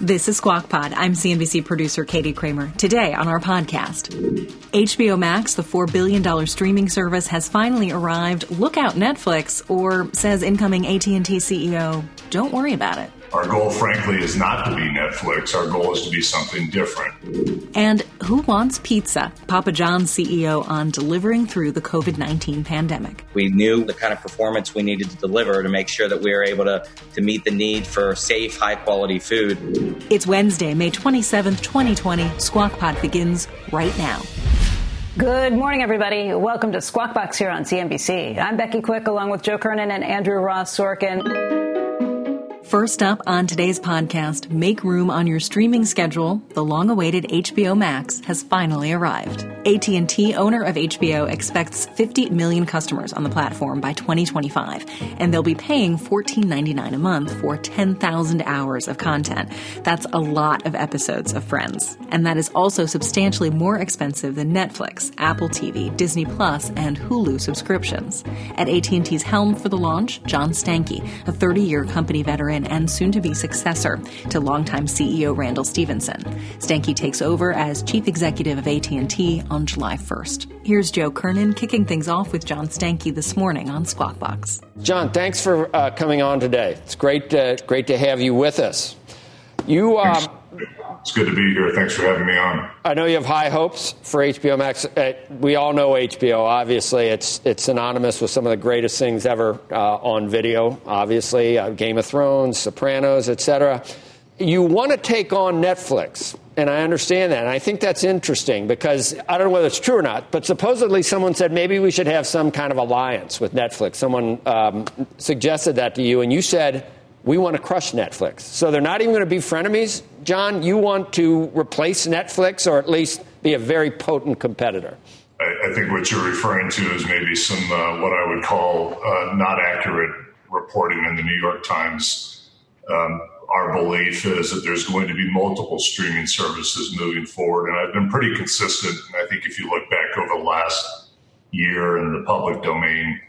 This is Squawk Pod. I'm CNBC producer Katie Kramer. Today on our podcast, HBO Max, the $4 billion streaming service, has finally arrived. Look out Netflix, or says incoming AT&T CEO, don't worry about it. Our goal, frankly, is not to be Netflix. Our goal is to be something different. And who wants pizza? Papa John's CEO on delivering through the COVID 19 pandemic. We knew the kind of performance we needed to deliver to make sure that we were able to, to meet the need for safe, high quality food. It's Wednesday, May 27th, 2020. Squawk Pod begins right now. Good morning, everybody. Welcome to Squawk Box here on CNBC. I'm Becky Quick, along with Joe Kernan and Andrew Ross Sorkin. First up on today's podcast, make room on your streaming schedule. The long-awaited HBO Max has finally arrived. AT&T, owner of HBO, expects 50 million customers on the platform by 2025, and they'll be paying $14.99 a month for 10,000 hours of content. That's a lot of episodes of Friends, and that is also substantially more expensive than Netflix, Apple TV, Disney Plus, and Hulu subscriptions. At AT&T's helm for the launch, John Stankey, a 30-year company veteran and soon to be successor to longtime CEO Randall Stephenson. Stankey takes over as chief executive of AT&T on July 1st. Here's Joe Kernan kicking things off with John Stankey this morning on Squawk Box. John, thanks for uh, coming on today. It's great, uh, great to have you with us. You. Um, it's good to be here. Thanks for having me on. I know you have high hopes for HBO Max. Uh, we all know HBO. Obviously, it's it's synonymous with some of the greatest things ever uh, on video. Obviously, uh, Game of Thrones, Sopranos, etc. You want to take on Netflix, and I understand that. And I think that's interesting because I don't know whether it's true or not, but supposedly someone said maybe we should have some kind of alliance with Netflix. Someone um, suggested that to you, and you said we want to crush Netflix. So they're not even going to be frenemies. John, you want to replace Netflix or at least be a very potent competitor. I, I think what you're referring to is maybe some uh, what I would call uh, not accurate reporting in the New York Times. Um, our belief is that there's going to be multiple streaming services moving forward. And I've been pretty consistent. And I think if you look back over the last year in the public domain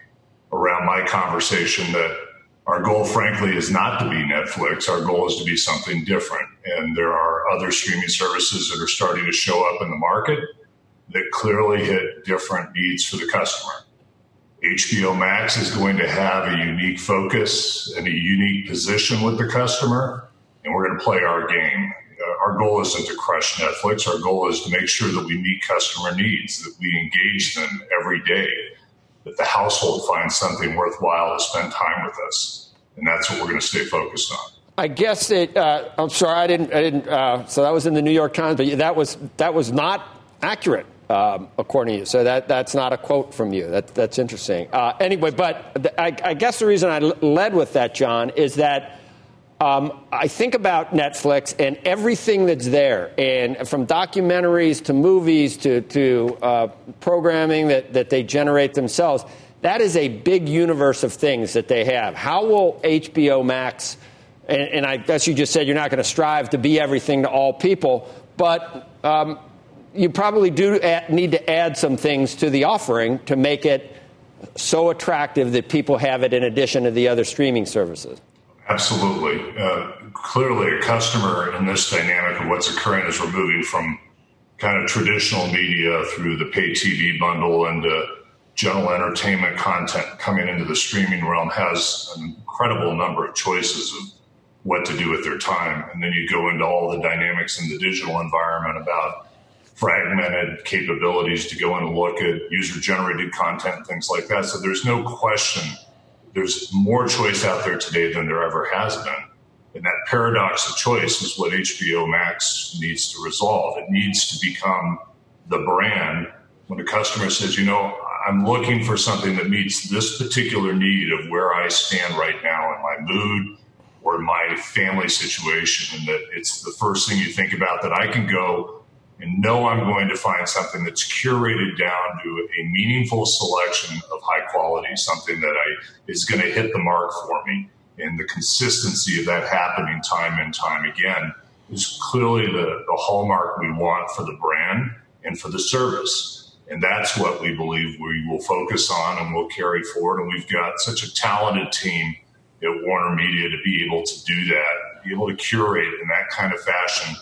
around my conversation that our goal, frankly, is not to be Netflix. Our goal is to be something different. And there are other streaming services that are starting to show up in the market that clearly hit different needs for the customer. HBO Max is going to have a unique focus and a unique position with the customer, and we're going to play our game. Uh, our goal isn't to crush Netflix. Our goal is to make sure that we meet customer needs, that we engage them every day that the household finds something worthwhile to spend time with us. And that's what we're going to stay focused on. I guess it. Uh, I'm sorry, I didn't. I didn't. Uh, so that was in the New York Times, but that was that was not accurate, um, according to you. So that that's not a quote from you. That that's interesting. Uh, anyway, but I, I, guess the reason I led with that, John, is that um, I think about Netflix and everything that's there, and from documentaries to movies to, to uh, programming that, that they generate themselves. That is a big universe of things that they have. How will HBO Max, and, and I guess you just said you're not going to strive to be everything to all people, but um, you probably do add, need to add some things to the offering to make it so attractive that people have it in addition to the other streaming services. Absolutely. Uh, clearly, a customer in this dynamic of what's occurring as we're moving from kind of traditional media through the pay TV bundle and general entertainment content coming into the streaming realm has an incredible number of choices of what to do with their time. And then you go into all the dynamics in the digital environment about fragmented capabilities to go and look at user generated content, things like that. So there's no question there's more choice out there today than there ever has been. And that paradox of choice is what HBO Max needs to resolve. It needs to become the brand when a customer says, you know, I'm looking for something that meets this particular need of where I stand right now in my mood, or my family situation, and that it's the first thing you think about that I can go and know I'm going to find something that's curated down to a meaningful selection of high quality, something that I is going to hit the mark for me. And the consistency of that happening time and time again is clearly the, the hallmark we want for the brand and for the service. And that's what we believe we will focus on and we'll carry forward. And we've got such a talented team at Warner Media to be able to do that, be able to curate in that kind of fashion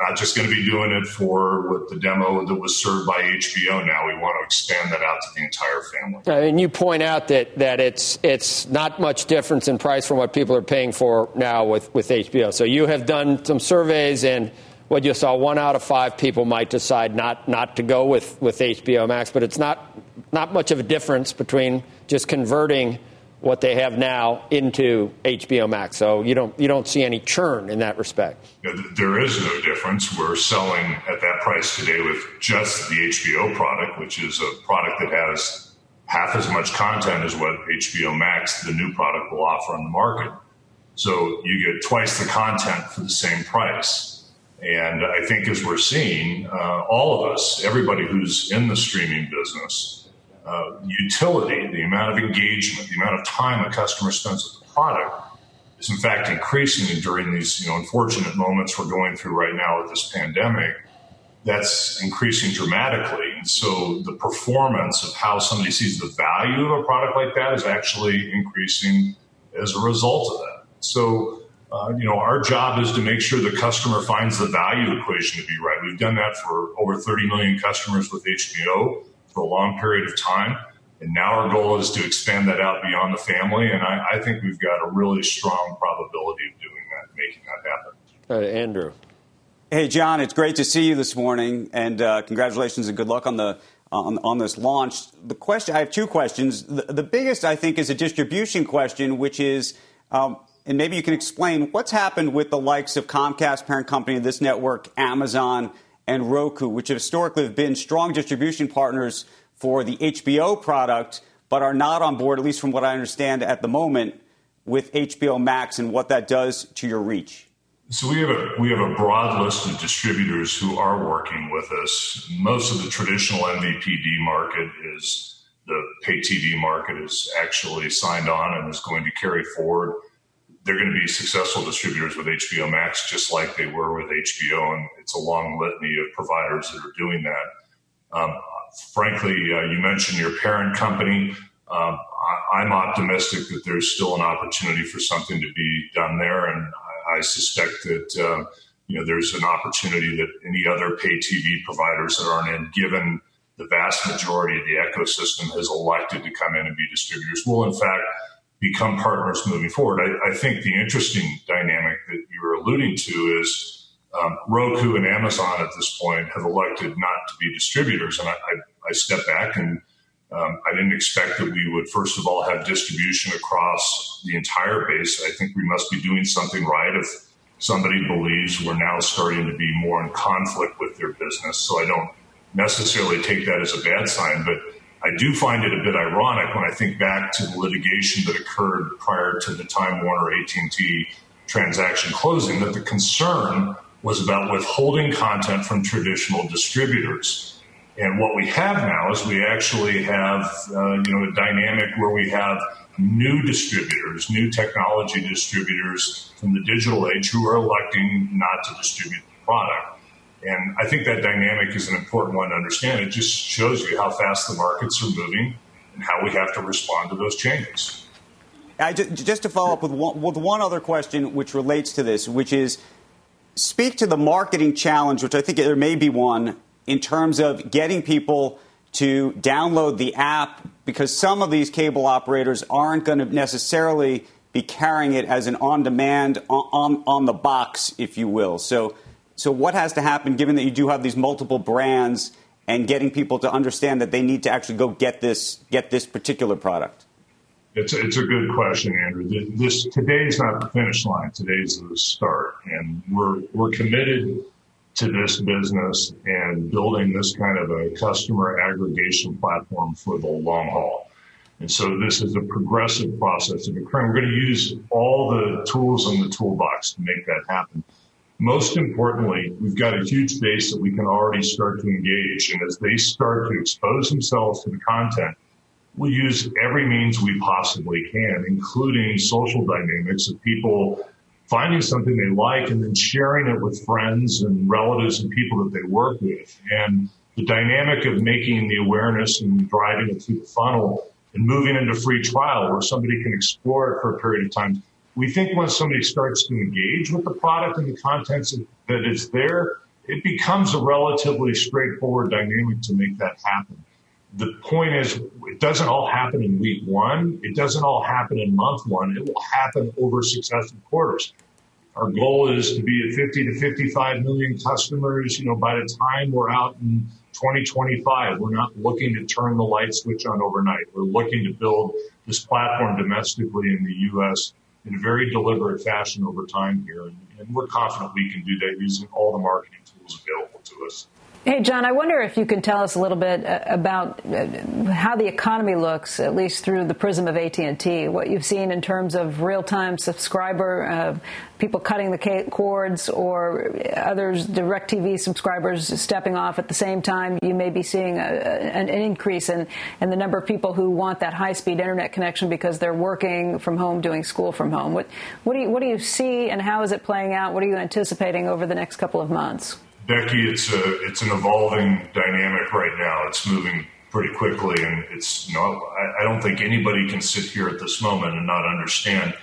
not just going to be doing it for with the demo that was served by HBO. Now we want to expand that out to the entire family. And you point out that that it's it's not much difference in price from what people are paying for now with with HBO. So you have done some surveys and. What you saw, one out of five people might decide not, not to go with, with HBO Max, but it's not, not much of a difference between just converting what they have now into HBO Max. So you don't you don't see any churn in that respect. There is no difference. We're selling at that price today with just the HBO product, which is a product that has half as much content as what HBO Max, the new product, will offer on the market. So you get twice the content for the same price. And I think as we're seeing, uh, all of us, everybody who's in the streaming business, uh, utility, amount of engagement, the amount of time a customer spends with the product is in fact increasing during these you know unfortunate moments we're going through right now with this pandemic. That's increasing dramatically. And so the performance of how somebody sees the value of a product like that is actually increasing as a result of that. So, uh, you know, our job is to make sure the customer finds the value equation to be right. We've done that for over 30 million customers with HBO for a long period of time. And now our goal is to expand that out beyond the family. And I, I think we've got a really strong probability of doing that, making that happen. Uh, Andrew. Hey, John, it's great to see you this morning. And uh, congratulations and good luck on the. On, on, this launch, the question I have two questions. The, the, biggest, I think, is a distribution question, which is, um, and maybe you can explain what's happened with the likes of Comcast, parent company of this network, Amazon, and Roku, which historically have been strong distribution partners for the HBO product, but are not on board, at least from what I understand at the moment, with HBO Max and what that does to your reach. So we have a we have a broad list of distributors who are working with us. Most of the traditional MVPD market is the pay TV market is actually signed on and is going to carry forward they're going to be successful distributors with HBO Max, just like they were with HBO. And it's a long litany of providers that are doing that. Um, frankly, uh, you mentioned your parent company. Um, I, am optimistic that there's still an opportunity for something to be done there, and I, I suspect that uh, you know there's an opportunity that any other pay TV providers that aren't in, given the vast majority of the ecosystem has elected to come in and be distributors, will in fact become partners moving forward. I, I, think the interesting dynamic that you were alluding to is um, Roku and Amazon at this point have elected not to be distributors. And I, I, I step back and um, I didn't expect that we would, first of all, have distribution across the entire base. I think we must be doing something right if somebody believes we're now starting to be more in conflict with their business. So I don't necessarily take that as a bad sign, but I do find it a bit ironic when I think back to the litigation that occurred prior to the Time Warner AT&T transaction closing that the concern was about withholding content from traditional distributors. And what we have now is we actually have, uh, you know, a dynamic where we have new distributors, new technology distributors from the digital age who are electing not to distribute the product. And I think that dynamic is an important one to understand. It just shows you how fast the markets are moving and how we have to respond to those changes. I, just to follow up with one, with one other question which relates to this, which is speak to the marketing challenge, which I think there may be one, in terms of getting people to download the app because some of these cable operators aren't going to necessarily be carrying it as an on demand, on, on, the box, if you will. So so, what has to happen given that you do have these multiple brands and getting people to understand that they need to actually go get this get this particular product? It's a, it's a good question, Andrew. This today's not the finish line. Today's the start, and we're we're committed to this business and building this kind of a customer aggregation platform for the long haul. And so this is a progressive process of occurring. We're going to use all the tools in the toolbox to make that happen. Most importantly, we've got a huge base that we can already start to engage. And as they start to expose themselves to the content, we'll use every means we possibly can, including social dynamics of people finding something they like and then sharing it with friends and relatives and people that they work with. And the dynamic of making the awareness and driving it through the funnel and moving into free trial where somebody can explore it for a period of time. We think when somebody starts to engage with the product and the contents that is there, it becomes a relatively straightforward dynamic to make that happen. The point is, it doesn't all happen in week one. It doesn't all happen in month one. It will happen over successive quarters. Our goal is to be at 50 to 55 million customers, you know, by the time we're out in 2025. We're not looking to turn the light switch on overnight. We're looking to build this platform domestically in the U.S. in a very deliberate fashion over time here. And, and we're confident we can do that using all the marketing tools available to us. Hey, John, I wonder if you can tell us a little bit uh, about uh, how the economy looks, at least through the prism of AT&T, what you've seen in terms of real-time subscriber, uh, people cutting the cords or others, DirecTV subscribers stepping off at the same time. You may be seeing a, an, increase in, in the number of people who want that high-speed internet connection because they're working from home, doing school from home. What, what, do you, what do you see and how is it playing out? What are you anticipating over the next couple of months? Becky, it's a it's an evolving dynamic right now. It's moving pretty quickly, and it's know I, I don't think anybody can sit here at this moment and not understand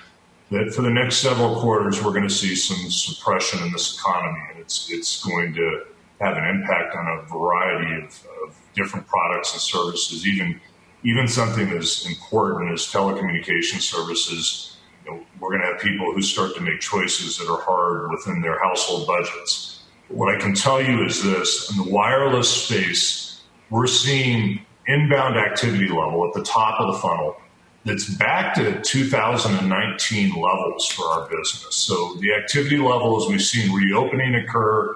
that for the next several quarters we're going to see some suppression in this economy, and it's it's going to have an impact on a variety of, of different products and services, even even something as important as telecommunication services. You know, we're going to have people who start to make choices that are hard within their household budgets what I can tell you is this in the wireless space, we're seeing inbound activity level at the top of the funnel that's back to 2019 levels for our business. So the activity levels we've seen reopening occur,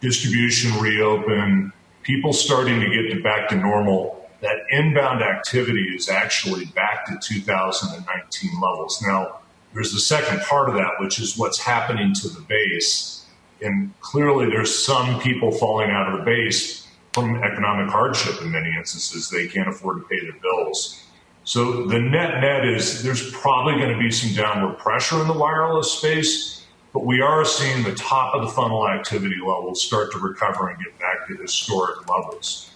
distribution reopen, people starting to get to back to normal. That inbound activity is actually back to 2019 levels. Now, there's the second part of that, which is what's happening to the base and clearly there's some people falling out of the base from economic hardship in many instances. They can't afford to pay their bills. So the net net is there's probably going to be some downward pressure in the wireless space, but we are seeing the top of the funnel activity levels start to recover and get back to historic levels.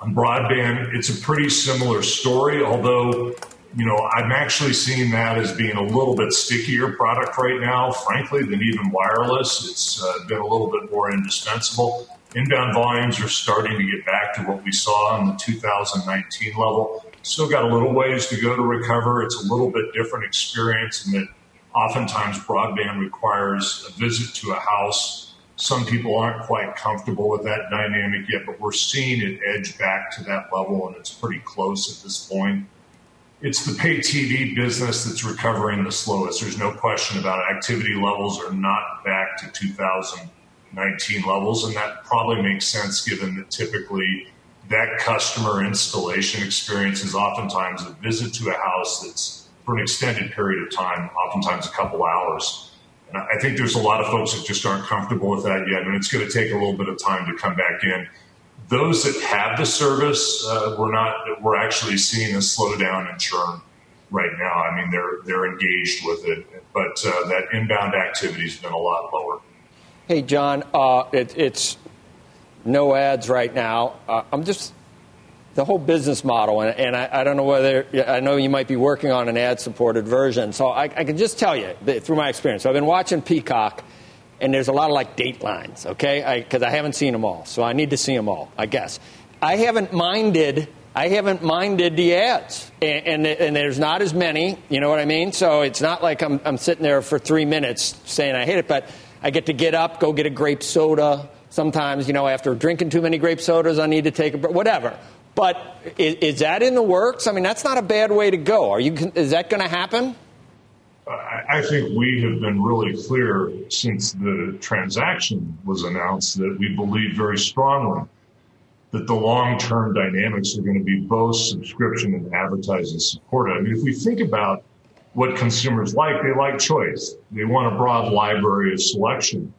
On broadband, it's a pretty similar story, although you know, I'm actually seeing that as being a little bit stickier product right now, frankly, than even wireless. It's uh, been a little bit more indispensable. Inbound volumes are starting to get back to what we saw in the 2019 level. Still got a little ways to go to recover. It's a little bit different experience in that oftentimes broadband requires a visit to a house. Some people aren't quite comfortable with that dynamic yet, but we're seeing it edge back to that level, and it's pretty close at this point it's the pay TV business that's recovering the slowest. There's no question about it. Activity levels are not back to 2019 levels, and that probably makes sense given that typically that customer installation experience is oftentimes a visit to a house that's for an extended period of time, oftentimes a couple hours. And I think there's a lot of folks that just aren't comfortable with that yet, and it's going to take a little bit of time to come back in those that have the service, uh, we're not. We're actually seeing a slowdown in churn right now. I mean, they're they're engaged with it, but uh, that inbound activity has been a lot lower. Hey, John, uh, it, it's no ads right now. Uh, I'm just the whole business model, and, and I, I, don't know whether I know you might be working on an ad-supported version. So I, I can just tell you through my experience. I've been watching Peacock and there's a lot of like datelines, okay? Because I, I, haven't seen them all, so I need to see them all, I guess. I haven't minded. I haven't minded the ads, and, and, and, there's not as many. You know what I mean? So it's not like I'm, I'm sitting there for three minutes saying I hate it, but I get to get up, go get a grape soda. Sometimes, you know, after drinking too many grape sodas, I need to take a whatever. But is, is that in the works? I mean, that's not a bad way to go. Are you? Is that going to happen? I think we have been really clear since the transaction was announced that we believe very strongly that the long term dynamics are going to be both subscription and advertising supported. I mean, if we think about what consumers like, they like choice, they want a broad library of selection.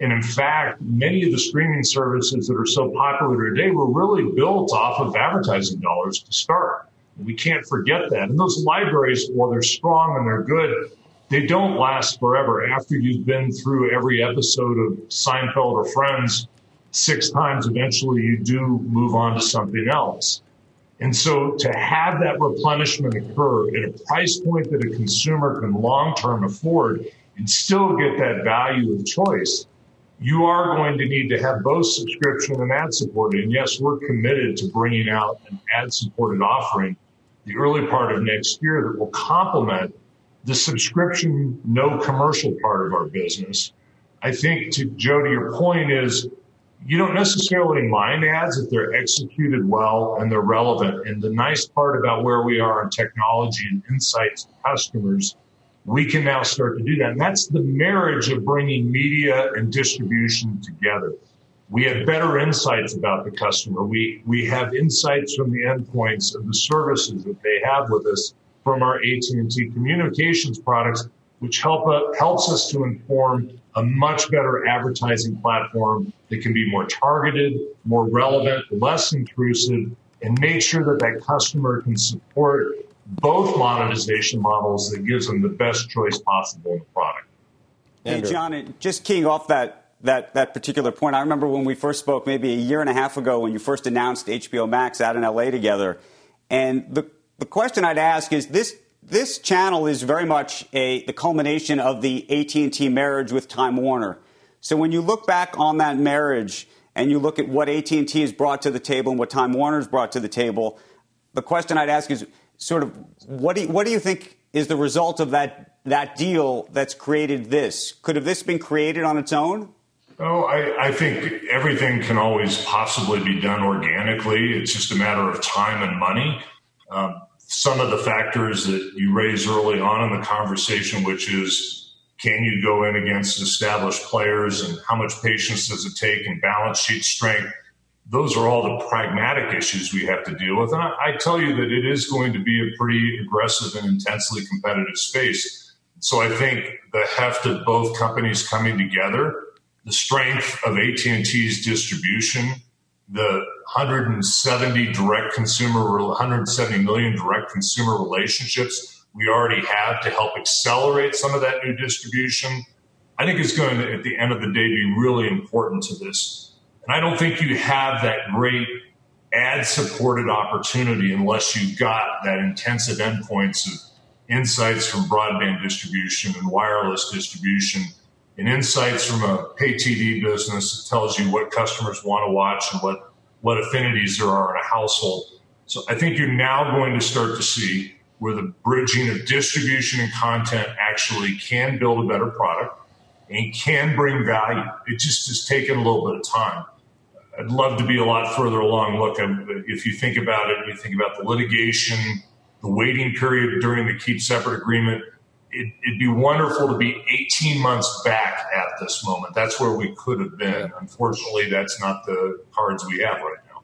And in fact, many of the streaming services that are so popular today were really built off of advertising dollars to start. We can't forget that. And those libraries, while they're strong and they're good, they don't last forever. After you've been through every episode of Seinfeld or Friends six times, eventually you do move on to something else. And so to have that replenishment occur at a price point that a consumer can long term afford and still get that value of choice, you are going to need to have both subscription and ad supported. And yes, we're committed to bringing out an ad supported offering the early part of next year that will complement the subscription, no commercial part of our business. I think to Joe, to your point is you don't necessarily mind ads if they're executed well and they're relevant. And the nice part about where we are in technology and insights to customers we can now start to do that. And that's the marriage of bringing media and distribution together. We have better insights about the customer. We, we have insights from the endpoints of the services that they have with us from our AT&T communications products, which help uh, helps us to inform a much better advertising platform that can be more targeted, more relevant, less intrusive, and make sure that that customer can support both monetization models that gives them the best choice possible in the product. Hey, John, just keying off that that that particular point. I remember when we first spoke, maybe a year and a half ago, when you first announced HBO Max out in LA together, and the the question I'd ask is this. This channel is very much a, the culmination of the AT&T marriage with Time Warner. So when you look back on that marriage and you look at what AT&T has brought to the table and what Time Warner has brought to the table, the question I'd ask is sort of what do you, what do you think is the result of that that deal that's created this? Could have this been created on its own? Oh, I, I, think everything can always possibly be done organically. It's just a matter of time and money. Um, some of the factors that you raised early on in the conversation, which is can you go in against established players and how much patience does it take and balance sheet strength? those are all the pragmatic issues we have to deal with. And I, I, tell you that it is going to be a pretty aggressive and intensely competitive space. So I think the heft of both companies coming together, the strength of AT&T's distribution, the 170 direct consumer, 170 million direct consumer relationships we already have to help accelerate some of that new distribution. I think it's going to, at the end of the day, be really important to this and I don't think you have that great ad supported opportunity unless you've got that intensive endpoints of insights from broadband distribution and wireless distribution and insights from a pay TV business that tells you what customers want to watch and what, what affinities there are in a household. So I think you're now going to start to see where the bridging of distribution and content actually can build a better product and can bring value. It just has taken a little bit of time. I'd love to be a lot further along. Look, if you think about it, you think about the litigation, the waiting period during the keep separate agreement. It, would be wonderful to be 18 months back at this moment. That's where we could have been. Unfortunately, that's not the cards we have right now.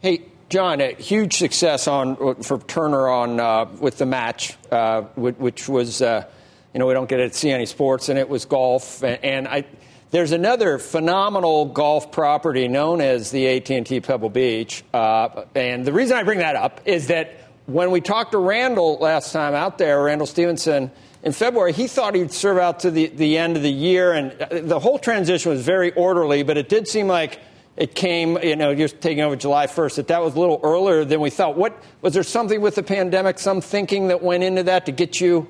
Hey, John, a huge success on for Turner on uh, with the match, uh, which was. Uh, you know, we don't get to see any sports, and it was golf. And I, there's another phenomenal golf property known as the AT&T Pebble Beach. Uh, and the reason I bring that up is that when we talked to Randall last time out there, Randall Stephenson, in February, he thought he'd serve out to the, the end of the year. And uh, the whole transition was very orderly, but it did seem like it came, you know, you're taking over July 1st, that that was a little earlier than we thought. What, was there something with the pandemic, some thinking that went into that to get you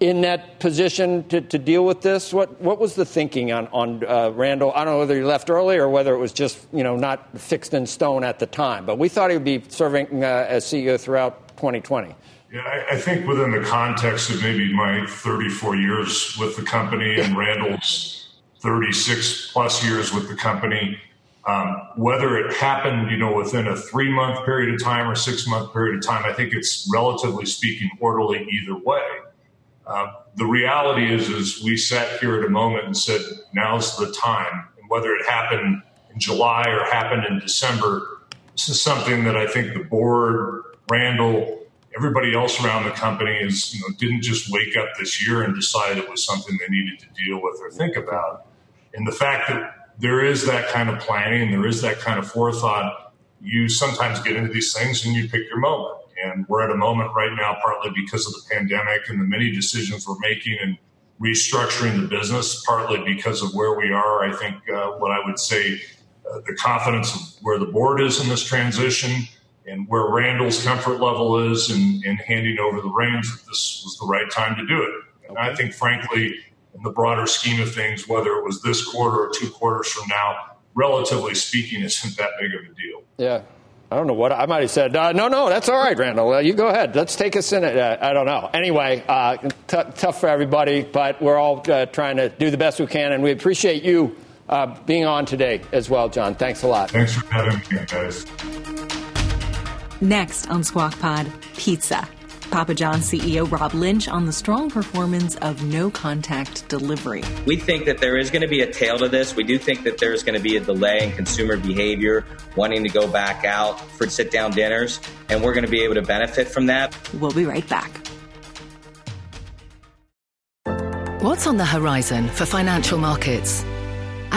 in that position to, to deal with this? What what was the thinking on on uh, Randall? I don't know whether he left early or whether it was just you know not fixed in stone at the time. But we thought he would be serving uh, as CEO throughout 2020. Yeah, I, I, think within the context of maybe my 34 years with the company and Randall's 36 plus years with the company, um, whether it happened, you know, within a three month period of time or six month period of time, I think it's relatively speaking orderly either way. Uh, the reality is, is we sat here at a moment and said, now's the time. And whether it happened in July or happened in December, This is something that I think the board, Randall, everybody else around the company is, you know, didn't just wake up this year and decide it was something they needed to deal with or think about. And the fact that there is that kind of planning there is that kind of forethought, you sometimes get into these things and you pick your moment. And we're at a moment right now, partly because of the pandemic and the many decisions we're making and restructuring the business, partly because of where we are. I think uh, what I would say, uh, the confidence of where the board is in this transition and where Randall's comfort level is in, in handing over the reins, that this was the right time to do it. And I think, frankly, in the broader scheme of things, whether it was this quarter or two quarters from now, relatively speaking, isn't that big of a deal. Yeah. I don't know what I might have said. Uh, no, no, that's all right, Randall. Uh, you go ahead. Let's take us in it. Uh, I don't know. Anyway, uh, t- tough for everybody, but we're all uh, trying to do the best we can, and we appreciate you uh, being on today as well, John. Thanks a lot. Thanks for having me, guys. Next on Squawk Pod, pizza. Papa John's CEO Rob Lynch on the strong performance of no contact delivery. We think that there is going to be a tail to this. We do think that there's going to be a delay in consumer behavior, wanting to go back out for sit down dinners, and we're going to be able to benefit from that. We'll be right back. What's on the horizon for financial markets?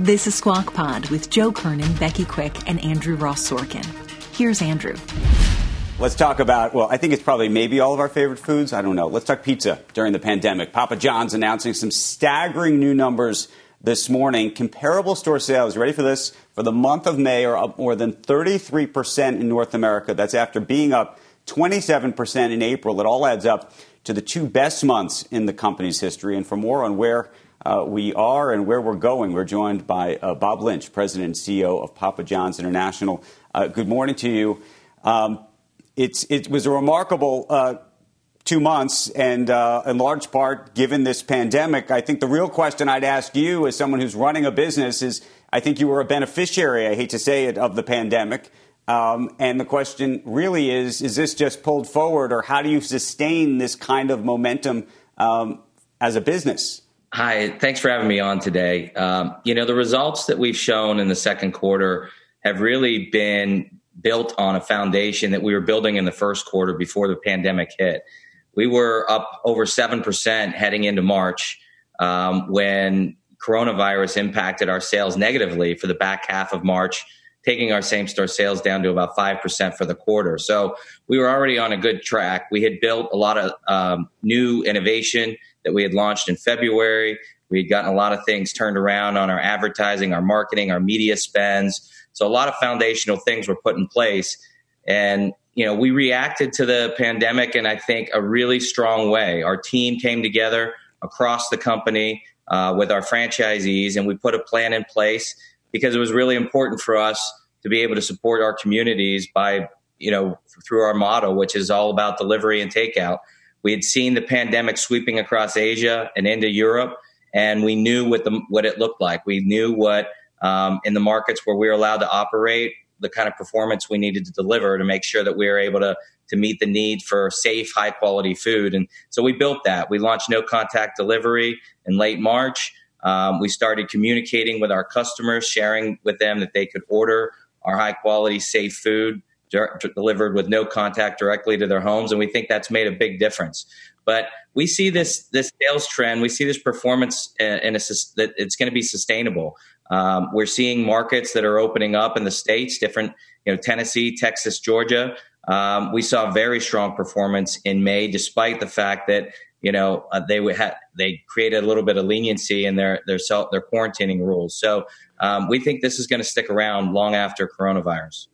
This is Squawk Pod with Joe Kernan, Becky Quick, and Andrew Ross Sorkin. Here's Andrew. Let's talk about, well, I think it's probably maybe all of our favorite foods. I don't know. Let's talk pizza during the pandemic. Papa John's announcing some staggering new numbers this morning. Comparable store sales, ready for this? For the month of May are up more than 33% in North America. That's after being up 27% in April. It all adds up to the two best months in the company's history. And for more on where uh, we are and where we're going. We're joined by uh, Bob Lynch, President and CEO of Papa John's International. Uh, good morning to you. Um, it was a remarkable uh, two months, and uh, in large part, given this pandemic, I think the real question I'd ask you, as someone who's running a business, is I think you were a beneficiary, I hate to say it, of the pandemic. Um, and the question really is is this just pulled forward, or how do you sustain this kind of momentum um, as a business? Hi, thanks for having me on today. Um, you know, the results that we've shown in the second quarter have really been built on a foundation that we were building in the first quarter before the pandemic hit. We were up over 7% heading into March um, when coronavirus impacted our sales negatively for the back half of March, taking our same store sales down to about 5% for the quarter. So we were already on a good track. We had built a lot of um, new innovation that we had launched in February. We had gotten a lot of things turned around on our advertising, our marketing, our media spends. So a lot of foundational things were put in place. And, you know, we reacted to the pandemic in, I think, a really strong way. Our team came together across the company uh, with our franchisees, and we put a plan in place because it was really important for us to be able to support our communities by, you know, through our model, which is all about delivery and takeout. We had seen the pandemic sweeping across Asia and into Europe, and we knew what the what it looked like. We knew what um, in the markets where we were allowed to operate, the kind of performance we needed to deliver to make sure that we were able to to meet the need for safe, high quality food. And so we built that. We launched no contact delivery in late March. Um, we started communicating with our customers, sharing with them that they could order our high quality, safe food delivered with no contact directly to their homes, and we think that's made a big difference. But we see this this sales trend, we see this performance, and that it's going to be sustainable. Um, we're seeing markets that are opening up in the states, different, you know, Tennessee, Texas, Georgia. Um, we saw very strong performance in May, despite the fact that you know uh, they had they created a little bit of leniency in their their self their quarantining rules. So um, we think this is going to stick around long after coronavirus.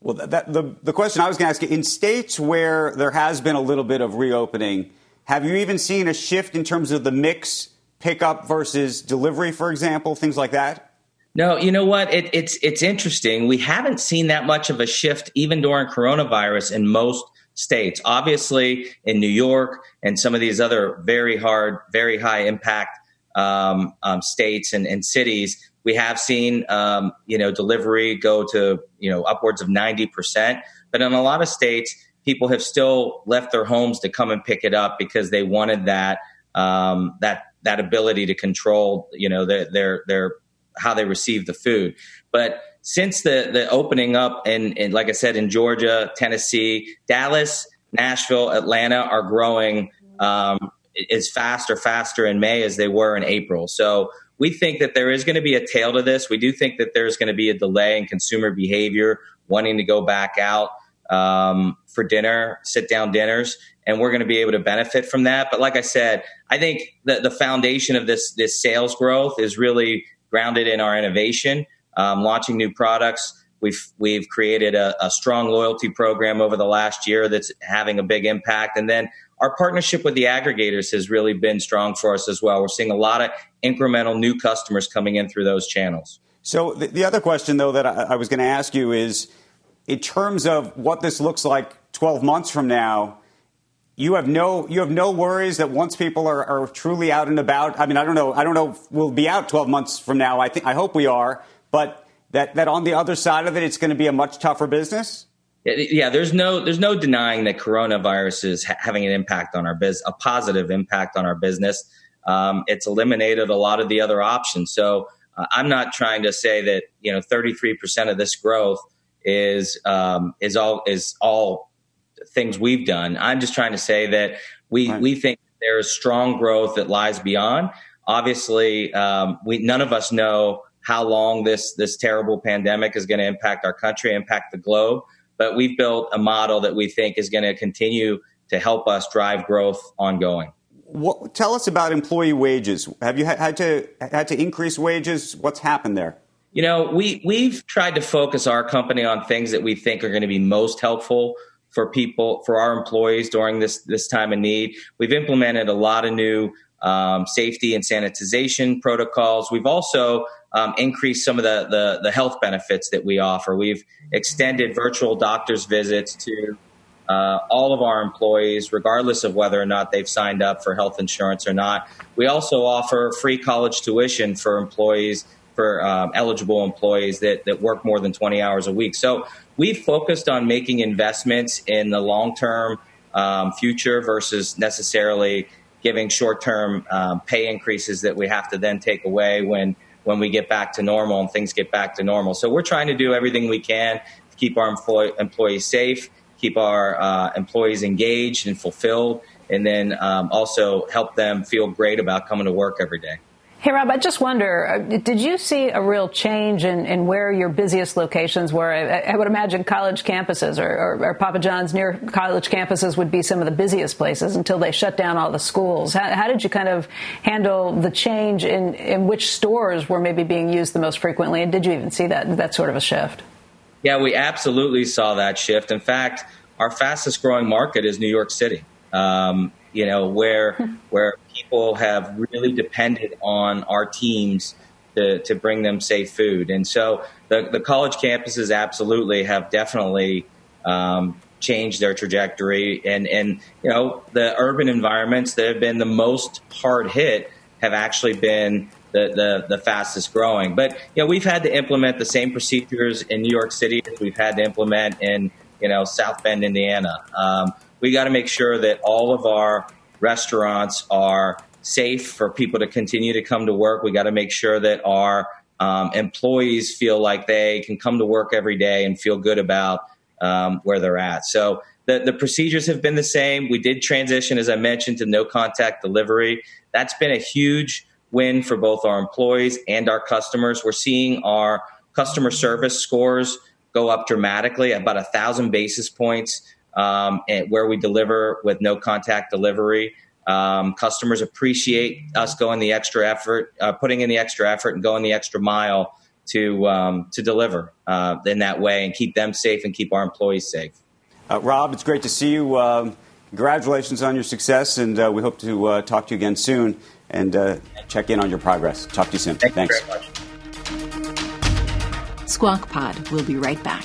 Well, that, the, the question I was going to ask you in states where there has been a little bit of reopening, have you even seen a shift in terms of the mix pickup versus delivery, for example, things like that? No, you know what? It, it's it's interesting. We haven't seen that much of a shift even during coronavirus in most states. Obviously, in New York and some of these other very hard, very high impact um, um, states and, and, cities, we have seen um, you know delivery go to you know upwards of ninety percent. But in a lot of states, people have still left their homes to come and pick it up because they wanted that um, that that ability to control you know their their their how they receive the food. But since the the opening up and, like I said in Georgia, Tennessee, Dallas, Nashville, Atlanta are growing um, as fast or faster in May as they were in April. So we think that there is going to be a tail to this. We do think that there's going to be a delay in consumer behavior, wanting to go back out um, for dinner, sit down dinners, and we're going to be able to benefit from that. But like I said, I think that the foundation of this this sales growth is really grounded in our innovation, um, launching new products. We've we've created a, a, strong loyalty program over the last year that's having a big impact, and then our partnership with the aggregators has really been strong for us as well. We're seeing a lot of incremental new customers coming in through those channels. So the, the other question, though, that I, I was going to ask you is, in terms of what this looks like 12 months from now you have no you have no worries that once people are, are truly out and about. I mean, I don't know. I don't know. We'll be out 12 months from now. I think. I hope we are. But that that on the other side of it, it's going to be a much tougher business. Yeah, there's no there's no denying that coronavirus is ha- having an impact on our business, a positive impact on our business. Um, it's eliminated a lot of the other options. So uh, I'm not trying to say that you know 33% of this growth is um, is all is all things we've done. I'm just trying to say that we right. we think there's strong growth that lies beyond. Obviously, um, we none of us know how long this this terrible pandemic is going to impact our country, impact the globe. But we've built a model that we think is going to continue to help us drive growth ongoing. What, tell us about employee wages. Have you had to had to increase wages? What's happened there? You know, we we've tried to focus our company on things that we think are going to be most helpful for people for our employees during this this time of need. We've implemented a lot of new um, safety and sanitization protocols. We've also um, increased some of the, the, the health benefits that we offer. We've extended virtual doctor's visits to uh, all of our employees, regardless of whether or not they've signed up for health insurance or not. We also offer free college tuition for employees for um, eligible employees that, that work more than 20 hours a week. So we've focused on making investments in the long term um, future versus necessarily giving short term um, pay increases that we have to then take away when when we get back to normal and things get back to normal. So we're trying to do everything we can to keep our employ- employees safe, keep our uh, employees engaged and fulfilled, and then um, also help them feel great about coming to work every day. Hey, Rob, I just wonder, uh, did you see a real change in, in where your busiest locations were? I, I would imagine college campuses or, or, or, Papa John's near college campuses would be some of the busiest places until they shut down all the schools. How, how did you kind of handle the change in, in which stores were maybe being used the most frequently? And did you even see that, that sort of a shift? Yeah, we absolutely saw that shift. In fact, our fastest growing market is New York City. Um, you know, where where people have really depended on our teams to, to bring them safe food. And so the, the college campuses absolutely have definitely um, changed their trajectory. And, and, you know, the urban environments that have been the most hard hit have actually been the, the, the, fastest growing. But, you know, we've had to implement the same procedures in New York City as we've had to implement in, you know, South Bend, Indiana. Um, we got to make sure that all of our restaurants are safe for people to continue to come to work. We got to make sure that our um, employees feel like they can come to work every day and feel good about um, where they're at. So the, the procedures have been the same. We did transition, as I mentioned, to no contact delivery. That's been a huge win for both our employees and our customers. We're seeing our customer service scores go up dramatically, about a thousand basis points um, where we deliver with no contact delivery. Um, customers appreciate us going the extra effort, uh, putting in the extra effort, and going the extra mile to um, to deliver uh, in that way and keep them safe and keep our employees safe. Uh, Rob, it's great to see you. Um, congratulations on your success, and uh, we hope to uh, talk to you again soon and uh, check in on your progress. Talk to you soon. Thank Thanks. You Squawk Pod We'll be right back.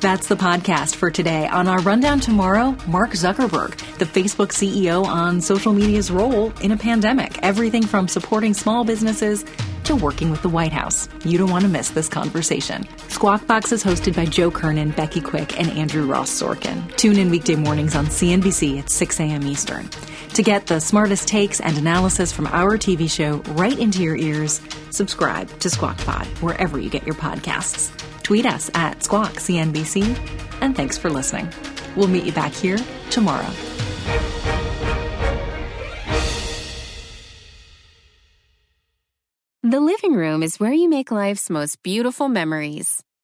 That's the podcast for today. On our rundown tomorrow, Mark Zuckerberg, the Facebook CEO, on social media's role in a pandemic. Everything from supporting small businesses to working with the White House. You don't want to miss this conversation. Squawk Box is hosted by Joe Kernan, Becky Quick, and Andrew Ross Sorkin. Tune in weekday mornings on CNBC at 6 a.m. Eastern. To get the smartest takes and analysis from our TV show right into your ears, subscribe to Squawk Pod wherever you get your podcasts. Tweet us at Squawk CNBC, and thanks for listening. We'll meet you back here tomorrow. The living room is where you make life's most beautiful memories.